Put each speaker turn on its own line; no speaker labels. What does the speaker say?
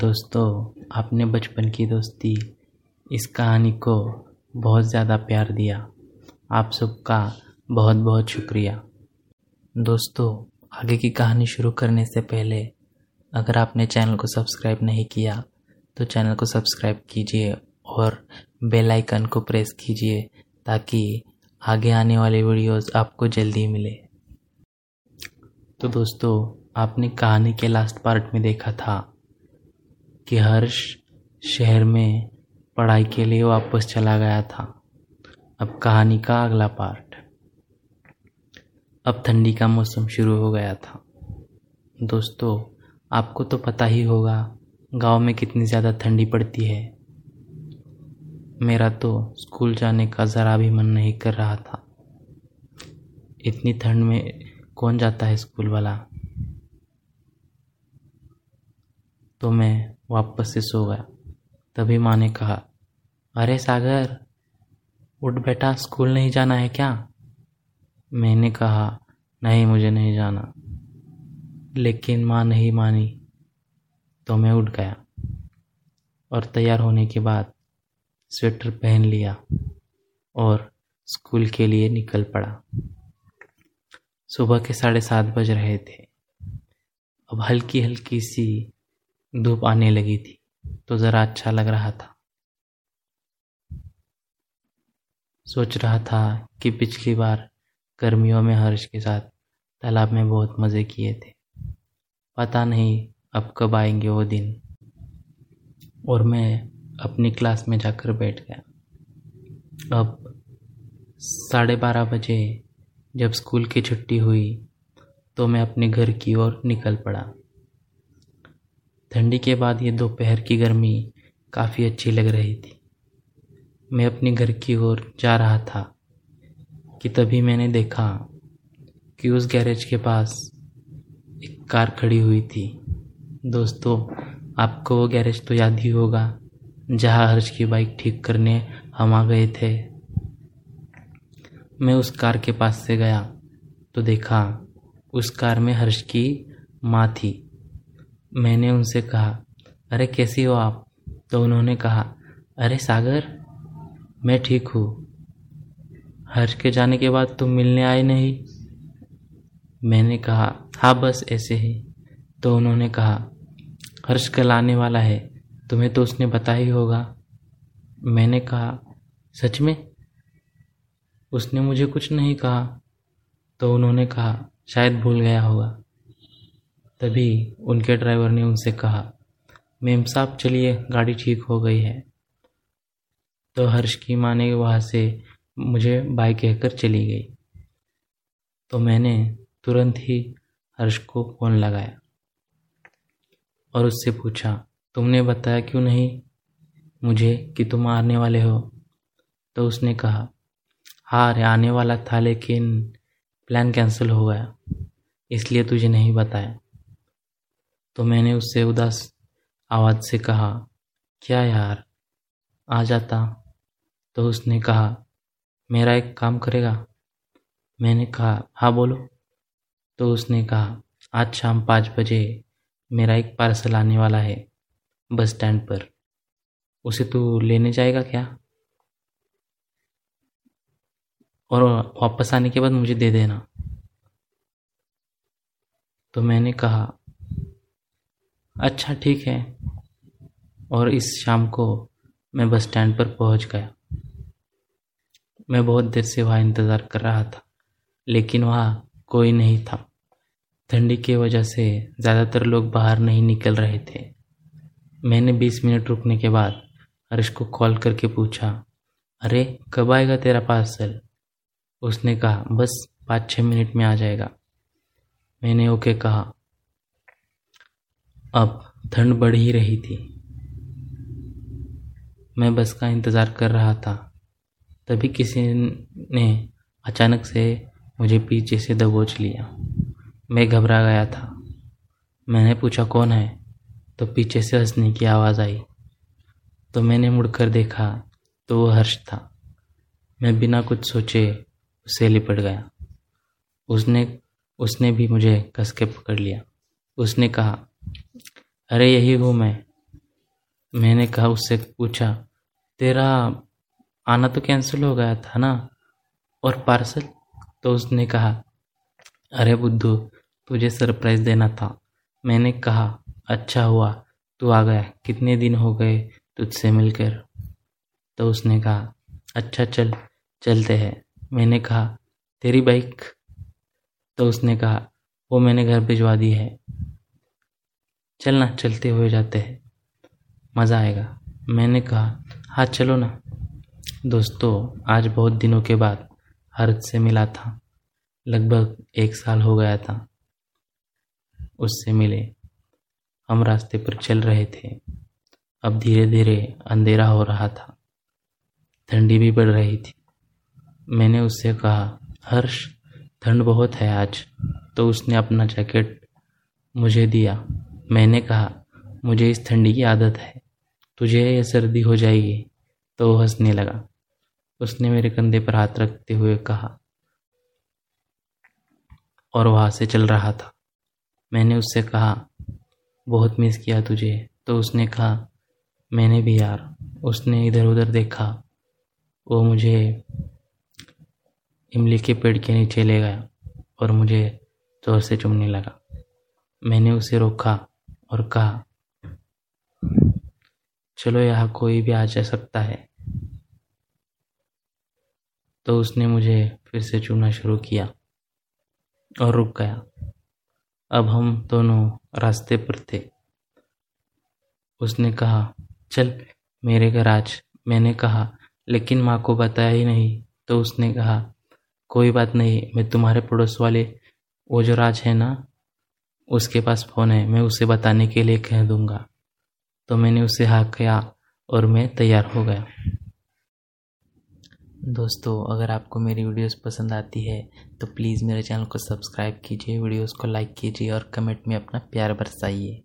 दोस्तों, आपने बचपन की दोस्ती, इस कहानी को बहुत ज़्यादा प्यार दिया। आप सबका बहुत बहुत शुक्रिया। दोस्तों, आगे की कहानी शुरू करने से पहले, अगर आपने चैनल को सब्सक्राइब नहीं किया तो चैनल को सब्सक्राइब कीजिए और बेल आइकन को प्रेस कीजिए ताकि आगे आने वाले वीडियोस आपको जल्दी मिले। तो दोस्तों, आपने कहानी के लास्ट पार्ट में देखा था कि हर्ष शहर में पढ़ाई के लिए वापस चला गया था। अब कहानी का अगला पार्ट। अब ठंडी का मौसम शुरू हो गया था। दोस्तों, आपको तो पता ही होगा, गाँव में कितनी ज़्यादा ठंडी पड़ती है। मेरा तो स्कूल जाने का ज़रा भी मन नहीं कर रहा था। इतनी ठंड में कौन जाता है स्कूल वाला? तो मैं वापस से सो गया। तभी माँ ने कहा, अरे सागर, उठ बेटा, स्कूल नहीं जाना है क्या? मैंने कहा, नहीं, मुझे नहीं जाना। लेकिन माँ नहीं मानी तो मैं उठ गया और तैयार होने के बाद स्वेटर पहन लिया और स्कूल के लिए निकल पड़ा। सुबह के साढ़े सात बज रहे थे। अब हल्की हल्की सी धूप आने लगी थी तो ज़रा अच्छा लग रहा था। सोच रहा था कि पिछली बार गर्मियों में हर्ष के साथ तालाब में बहुत मज़े किए थे। पता नहीं अब कब आएँगे वो दिन। और मैं अपनी क्लास में जाकर बैठ गया। अब साढ़े बारह बजे जब स्कूल की छुट्टी हुई तो मैं अपने घर की ओर निकल पड़ा। ठंडी के बाद ये दोपहर की गर्मी काफ़ी अच्छी लग रही थी। मैं अपने घर की ओर जा रहा था कि तभी मैंने देखा कि उस गैरेज के पास एक कार खड़ी हुई थी। दोस्तों, आपको वो गैरेज तो याद ही होगा, जहाँ हर्ष की बाइक ठीक करने हम आ गए थे। मैं उस कार के पास से गया तो देखा उस कार में हर्ष की माँ थी। मैंने उनसे कहा, अरे, कैसी हो आप? तो उन्होंने कहा, अरे, सागर, मैं ठीक हूँ। हर्ष के जाने के बाद तुम मिलने आए नहीं? मैंने कहा हाँ बस ऐसे ही। तो उन्होंने कहा, हर्ष कल आने वाला है, तुम्हें तो उसने बताया ही होगा। मैंने कहा, सच में? उसने मुझे कुछ नहीं कहा। तो उन्होंने कहा, शायद भूल गया होगा। तभी उनके ड्राइवर ने उनसे कहा, मेम साहब, चलिए, गाड़ी ठीक हो गई है। तो हर्ष की माँ ने वहाँ से मुझे बाय कहकर चली गई। तो मैंने तुरंत ही हर्ष को फ़ोन लगाया और उससे पूछा, तुमने बताया क्यों नहीं मुझे कि तुम आने वाले हो? तो उसने कहा हाँ अरे आने वाला था, लेकिन प्लान कैंसिल हो गया, इसलिए तुझे नहीं बताया। तो मैंने उससे उदास आवाज़ से कहा, क्या यार, आ जाता। तो उसने कहा, मेरा एक काम करेगा? मैंने कहा हाँ बोलो। तो उसने कहा, आज शाम पाँच बजे मेरा एक पार्सल आने वाला है बस स्टैंड पर। उसे तू लेने जाएगा क्या? और वापस आने के बाद मुझे दे देना। तो मैंने कहा अच्छा ठीक है। और इस शाम को मैं बस स्टैंड पर पहुँच गया। मैं बहुत देर से वहाँ इंतज़ार कर रहा था, लेकिन वहाँ कोई नहीं था। ठंडी की वजह से ज़्यादातर लोग बाहर नहीं निकल रहे थे। मैंने बीस मिनट रुकने के बाद हर्ष को कॉल करके पूछा, अरे, कब आएगा तेरा पार्सल? उसने कहा, बस पाँच छः मिनट में आ जाएगा। मैंने ओके कहा अब ठंड बढ़ ही रही थी। मैं बस का इंतज़ार कर रहा था। तभी किसी ने अचानक से मुझे पीछे से दबोच लिया। मैं घबरा गया था। मैंने पूछा, कौन है? तो पीछे से हंसने की आवाज़ आई। तो मैंने मुड़कर देखा तो वो हर्ष था। मैं बिना कुछ सोचे उसे लिपट गया। उसने उसने भी मुझे कस के पकड़ लिया। उसने कहा अरे, यही हूँ मैं। मैंने कहा, उससे पूछा, तेरा आना तो कैंसिल हो गया था ना? और पार्सल तो उसने कहा, अरे बुद्धू, तुझे सरप्राइज़ देना था। मैंने कहा अच्छा हुआ, तू आ गया। कितने दिन हो गए तुझसे मिलकर? तो उसने कहा अच्छा चल, चलते हैं। मैंने कहा, तेरी बाइक तो उसने कहा, वो मैंने घर भिजवा दी है। चलना, चलते हुए जाते हैं। मज़ा आएगा। मैंने कहा हाँ चलो ना। दोस्तों, आज बहुत दिनों के बाद हर्ष से मिला था। लगभग एक साल हो गया था उससे मिले। हम रास्ते पर चल रहे थे। अब धीरे धीरे अंधेरा हो रहा था। ठंडी भी बढ़ रही थी। मैंने उससे कहा, हर्ष, ठंड बहुत है आज। तो उसने अपना जैकेट मुझे दिया। मैंने कहा, मुझे इस ठंडी की आदत है, तुझे यह सर्दी हो जाएगी। तो वो हंसने लगा। उसने मेरे कंधे पर हाथ रखते हुए कहा, और वहाँ से चल रहा था। मैंने उससे कहा, बहुत मिस किया तुझे। तो उसने कहा, मैंने भी यार, उसने इधर उधर देखा। वो मुझे इमली के पेड़ के नीचे ले गया और मुझे ज़ोर से चुमने लगा। मैंने उसे रोका और कहा, चलो यहाँ कोई भी आ जा सकता है। तो उसने मुझे फिर से चूमना शुरू किया और रुक गया। अब हम दोनों रास्ते पर थे। उसने कहा, चल, मेरे घर आज, मैंने कहा, लेकिन माँ को बताया ही नहीं। तो उसने कहा, कोई बात नहीं, मैं तुम्हारे पड़ोस वाले, वो जो राज है ना उसके पास फ़ोन है, मैं उसे बताने के लिए कह दूँगा। तो मैंने उसे हाँ किया और मैं तैयार हो गया। दोस्तों, अगर आपको मेरी वीडियोस पसंद आती है तो प्लीज़ मेरे चैनल को सब्सक्राइब कीजिए, वीडियोस को लाइक कीजिए और कमेंट में अपना प्यार बरसाइए।